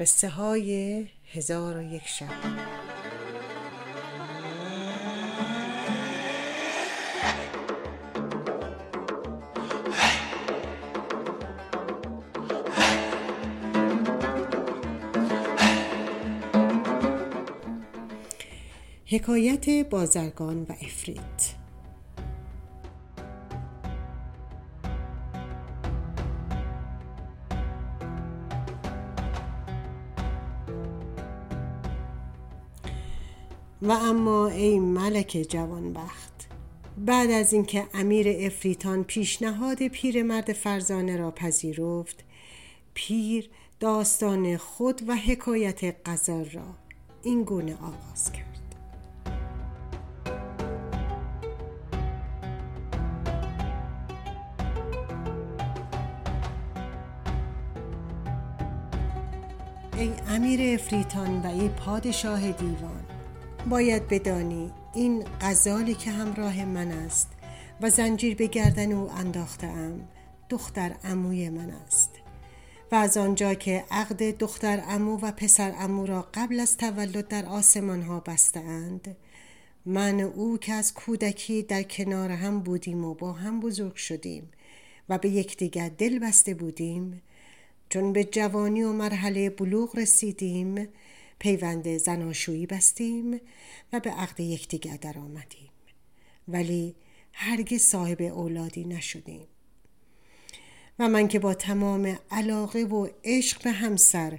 قصه های هزار و یک شب. حکایت بازرگان و افریت. و اما ای ملک جوانبخت بعد از اینکه امیر افریتان پیشنهاد پیرمرد فرزانه را پذیرفت پیر داستان خود و حکایت غزال را این گونه آغاز کرد. ای امیر افریتان و ای پادشاه دیوان باید بدانی این غزالی که همراه من است و زنجیر به گردن او انداخته ام دختر اموی من است. و از آنجا که عقد دختر امو و پسر امو را قبل از تولد در آسمان ها بسته اند من او که از کودکی در کنار هم بودیم و با هم بزرگ شدیم و به یکدیگر دل بسته بودیم چون به جوانی و مرحله بلوغ رسیدیم پیوند زناشویی بستیم و به عقد یکدیگر در آمدیم. ولی هرگز صاحب اولادی نشدیم. و من که با تمام علاقه و عشق به همسر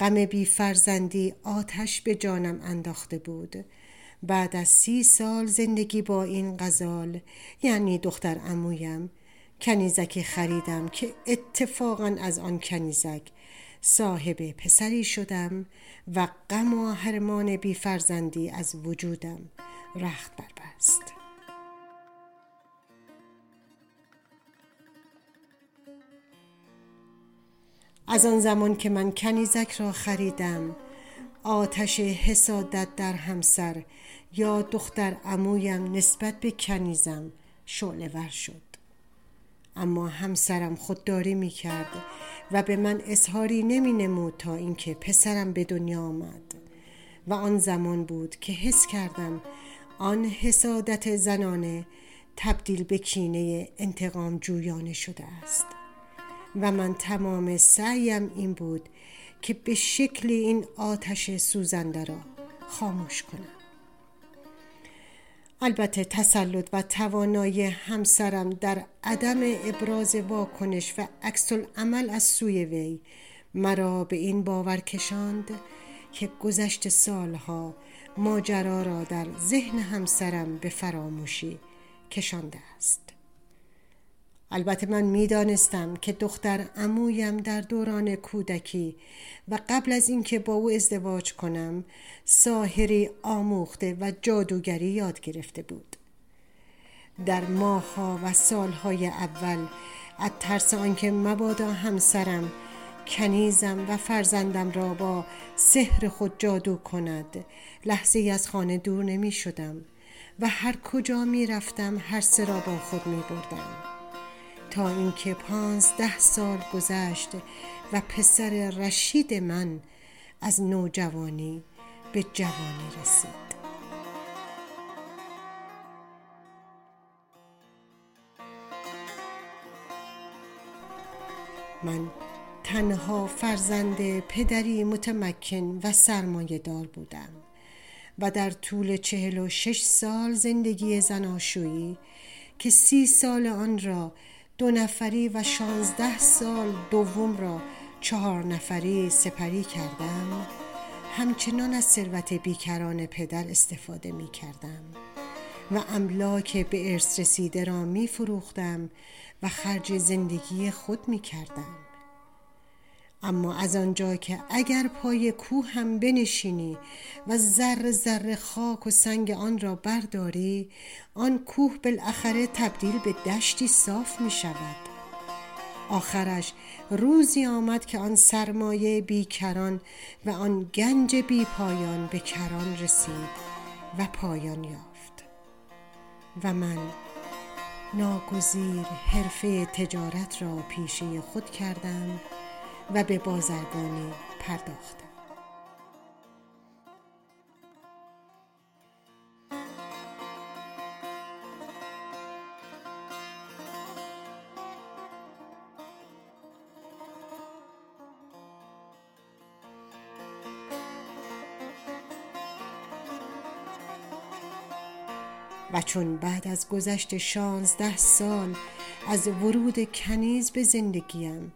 غم بی فرزندی آتش به جانم انداخته بود بعد از سی سال زندگی با این غزال یعنی دختر امویم کنیزکی خریدم که اتفاقا از آن کنیزک صاحب پسری شدم و غم و هرمان بی فرزندی از وجودم رخت بربست از آن زمان که من کنیزک را خریدم آتش حسادت در همسر یا دختر امویم نسبت به کنیزم شعله ور شد. اما همسرم خودداری می کرد و به من اظهاری نمی نمود تا اینکه پسرم به دنیا آمد. و آن زمان بود که حس کردم آن حسادت زنانه تبدیل به کینه انتقام جویانه شده است. و من تمام سعیم این بود که به شکل این آتش سوزنده را خاموش کنم. البته تسلط و توانایی همسرم در عدم ابراز واکنش و عکس عمل از سوی وی مرا به این باور کشاند که گذشت سالها ماجرا را در ذهن همسرم به فراموشی کشانده است. البته من می‌دانستم که دختر امویم در دوران کودکی و قبل از اینکه با او ازدواج کنم ساحری آموخته و جادوگری یاد گرفته بود. در ماهها و سالهای اول از ترس آنکه مبادا همسرم کنیزم و فرزندم را با سحر خود جادو کند لحظه از خانه دور نمی شدم و هر کجا می رفتم هر سه را با خود می بردم تا اینکه پانزده سال گذشت و پسر رشید من از نوجوانی به جوانی رسید. من تنها فرزند پدری متمکن و سرمایه دار بودم و در طول چهل و شش سال زندگی زناشویی که سی سال آن را دو نفری و شانزده سال دوم را چهار نفری سپری کردم. همچنان از ثروت بیکران پدر استفاده می کردم و املاک به ارث رسیده را می فروختم و خرج زندگی خود می کردم. اما از آنجا که اگر پای کوه هم بنشینی و ذره ذره خاک و سنگ آن را برداری آن کوه بالاخره تبدیل به دشتی صاف می شود. آخرش روزی آمد که آن سرمایه بیکران و آن گنج بی پایان به کران رسید و پایان یافت. و من ناگزیر حرفه تجارت را پیشه خود کردم و به بازرگانی پرداختم و چون بعد از گذشت شانزده سال از ورود کنیز به زندگیم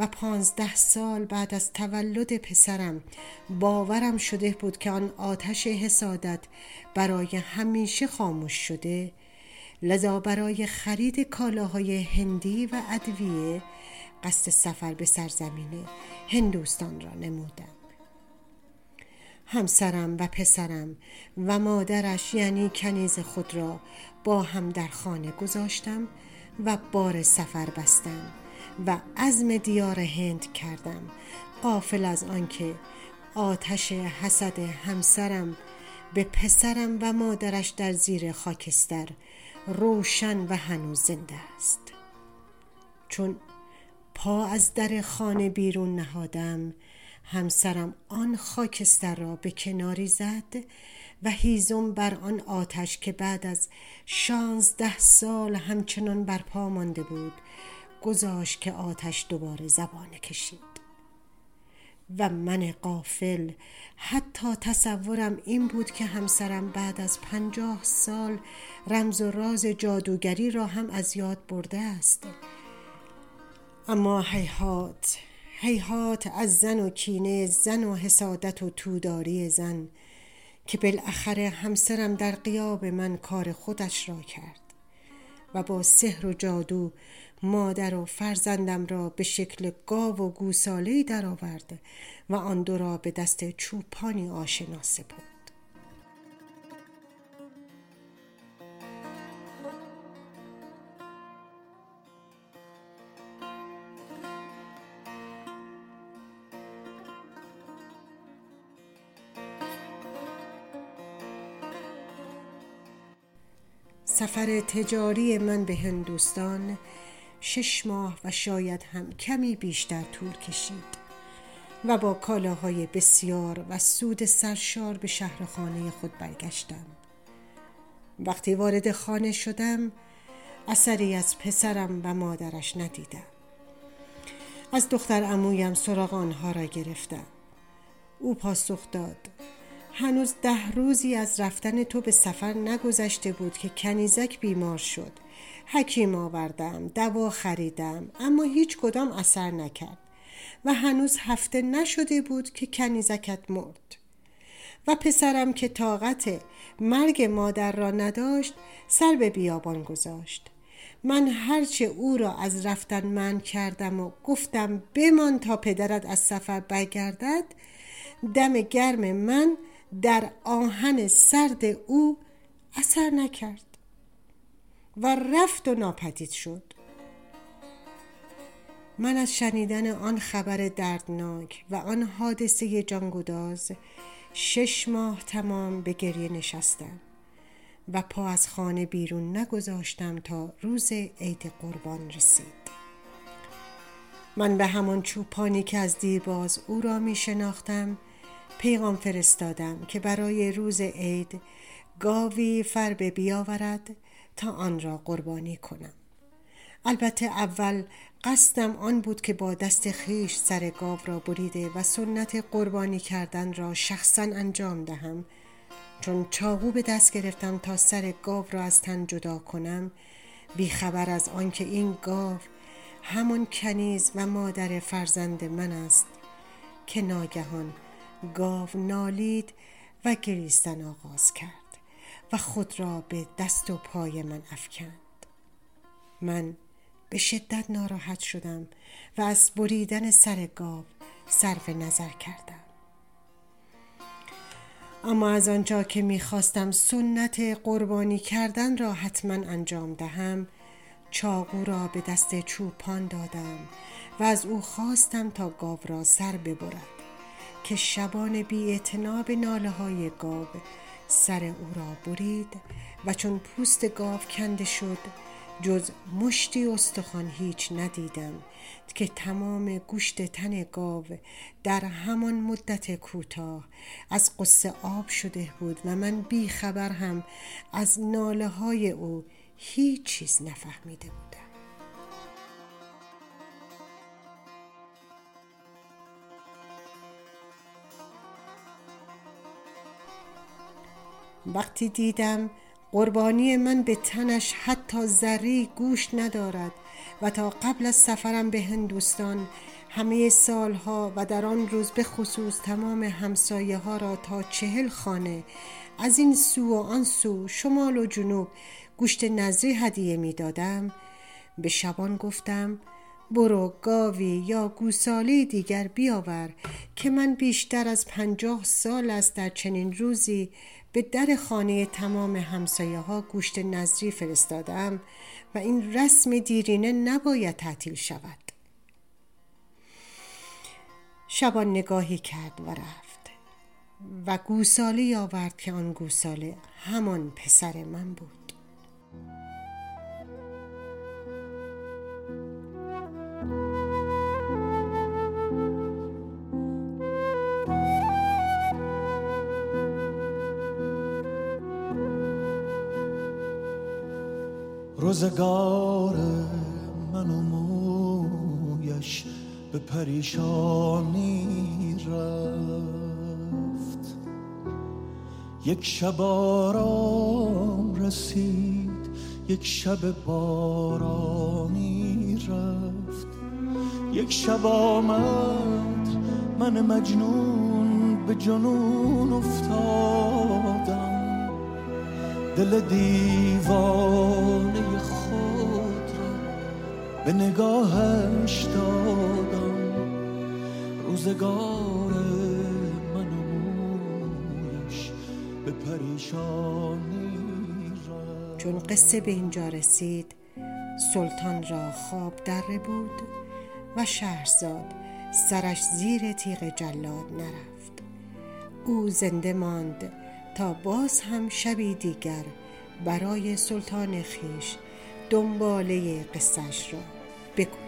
و پانزده سال بعد از تولد پسرم باورم شده بود که آن آتش حسادت برای همیشه خاموش شده لذا برای خرید کالاهای هندی و ادویه قصد سفر به سرزمین هندوستان را نمودم. همسرم و پسرم و مادرش یعنی کنیز خود را با هم در خانه گذاشتم و بار سفر بستم. و عزم دیار هند کردم. قافل از آنکه آتش حسد همسرم به پسرم و مادرش در زیر خاکستر روشن و هنوز زنده است. چون پا از در خانه بیرون نهادم همسرم آن خاکستر را به کناری زد و هیزم بر آن آتش که بعد از شانزده سال همچنان برپا مانده بود. گذاشت که آتش دوباره زبانه کشید. و من قافل حتی تصورم این بود که همسرم بعد از پنجاه سال رمز و راز جادوگری را هم از یاد برده است. اما حیحات حیحات از زن و کینه زن و حسادت و توداری زن که بالاخره همسرم در قیاب من کار خودش را کرد و با سحر و جادو مادر و فرزندم را به شکل گاو و گوساله درآورد و آن دو را به دست چوپانی آشنا سپرد. سفر تجاری من به هندوستان شش ماه و شاید هم کمی بیشتر طول کشید و با کالاهای بسیار و سود سرشار به شهر خانه خود برگشتم. وقتی وارد خانه شدم اثری از پسرم و مادرش ندیدم. از دختر امویم سراغ آنها را گرفتم. او پاسخ داد هنوز ده روزی از رفتن تو به سفر نگذشته بود که کنیزک بیمار شد. حکیم آوردم دوا خریدم اما هیچ کدام اثر نکرد و هنوز هفته نشده بود که کنیزکت مرد. و پسرم که طاقت مرگ مادر را نداشت سر به بیابان گذاشت. من هرچه او را از رفتن من کردم و گفتم بمان تا پدرت از سفر برگردد دم گرم من در آهن سرد او اثر نکرد. و رفت و ناپدید شد. من از شنیدن آن خبر دردناک و آن حادثه جانگداز شش ماه تمام به گریه نشستم و پا از خانه بیرون نگذاشتم تا روز عید قربان رسید. من به همان چوپانی که از دیرباز او را می شناختم پیغام فرستادم که برای روز عید گاوی فربه بیاورد تا آن را قربانی کنم. البته اول قصدم آن بود که با دست خیش سر گاو را بریده و سنت قربانی کردن را شخصا انجام دهم. چون چاقو به دست گرفتم تا سر گاو را از تن جدا کنم بیخبر از آنکه این گاو همون کنیز و مادر فرزند من است که ناگهان گاو نالید و گریستن آغاز کرد. و خود را به دست و پای من افکند. من به شدت ناراحت شدم و از بریدن سر گاو صرف نظر کردم. اما از آنجا که می‌خواستم سنت قربانی کردن را حتما انجام دهم چاقو را به دست چوپان دادم و از او خواستم تا گاو را سر ببرد که شبان بی به ناله های گاو سر او را برید و چون پوست گاو کنده شد جز مشتی استخوان هیچ ندیدم که تمام گوشت تن گاو در همان مدت کوتاه از قصه آب شده بود و من بی خبر هم از ناله های او هیچ چیز نفهمیده بودم وقتی دیدم قربانی من به تنش حتی ذری گوش ندارد و تا قبل از سفرم به هندوستان همه سالها و در آن روز به خصوص تمام همسایه ها را تا چهل خانه از این سو و آن سو شمال و جنوب گوشت نظری هدیه می دادم به شبان گفتم برو گاوی یا گوساله دیگر بیاور که من بیشتر از پنجاه سال است در چنین روزی به در خانه تمام همسایه ها گوشت نظری فرستادم و این رسم دیرینه نباید تعطیل شود. شبان نگاهی کرد و رفت و گوساله آورد که آن گوساله همان پسر من بود. روزگار من و مویش به پریشانی رفت. یک شب آرام رسید یک شب بارانی رفت. یک شب آمد من مجنون به جنون افتادم. دل دیوانه خود را به نگاهش دادم. روزگار من و مویش به پریشانی را. چون قصه به اینجا رسید سلطان را خواب دره بود و شهرزاد سرش زیر تیغ جلاد نرفت. او زنده ماند تا باز هم شبی دیگر برای سلطان خیش دنباله قصهش را بگوید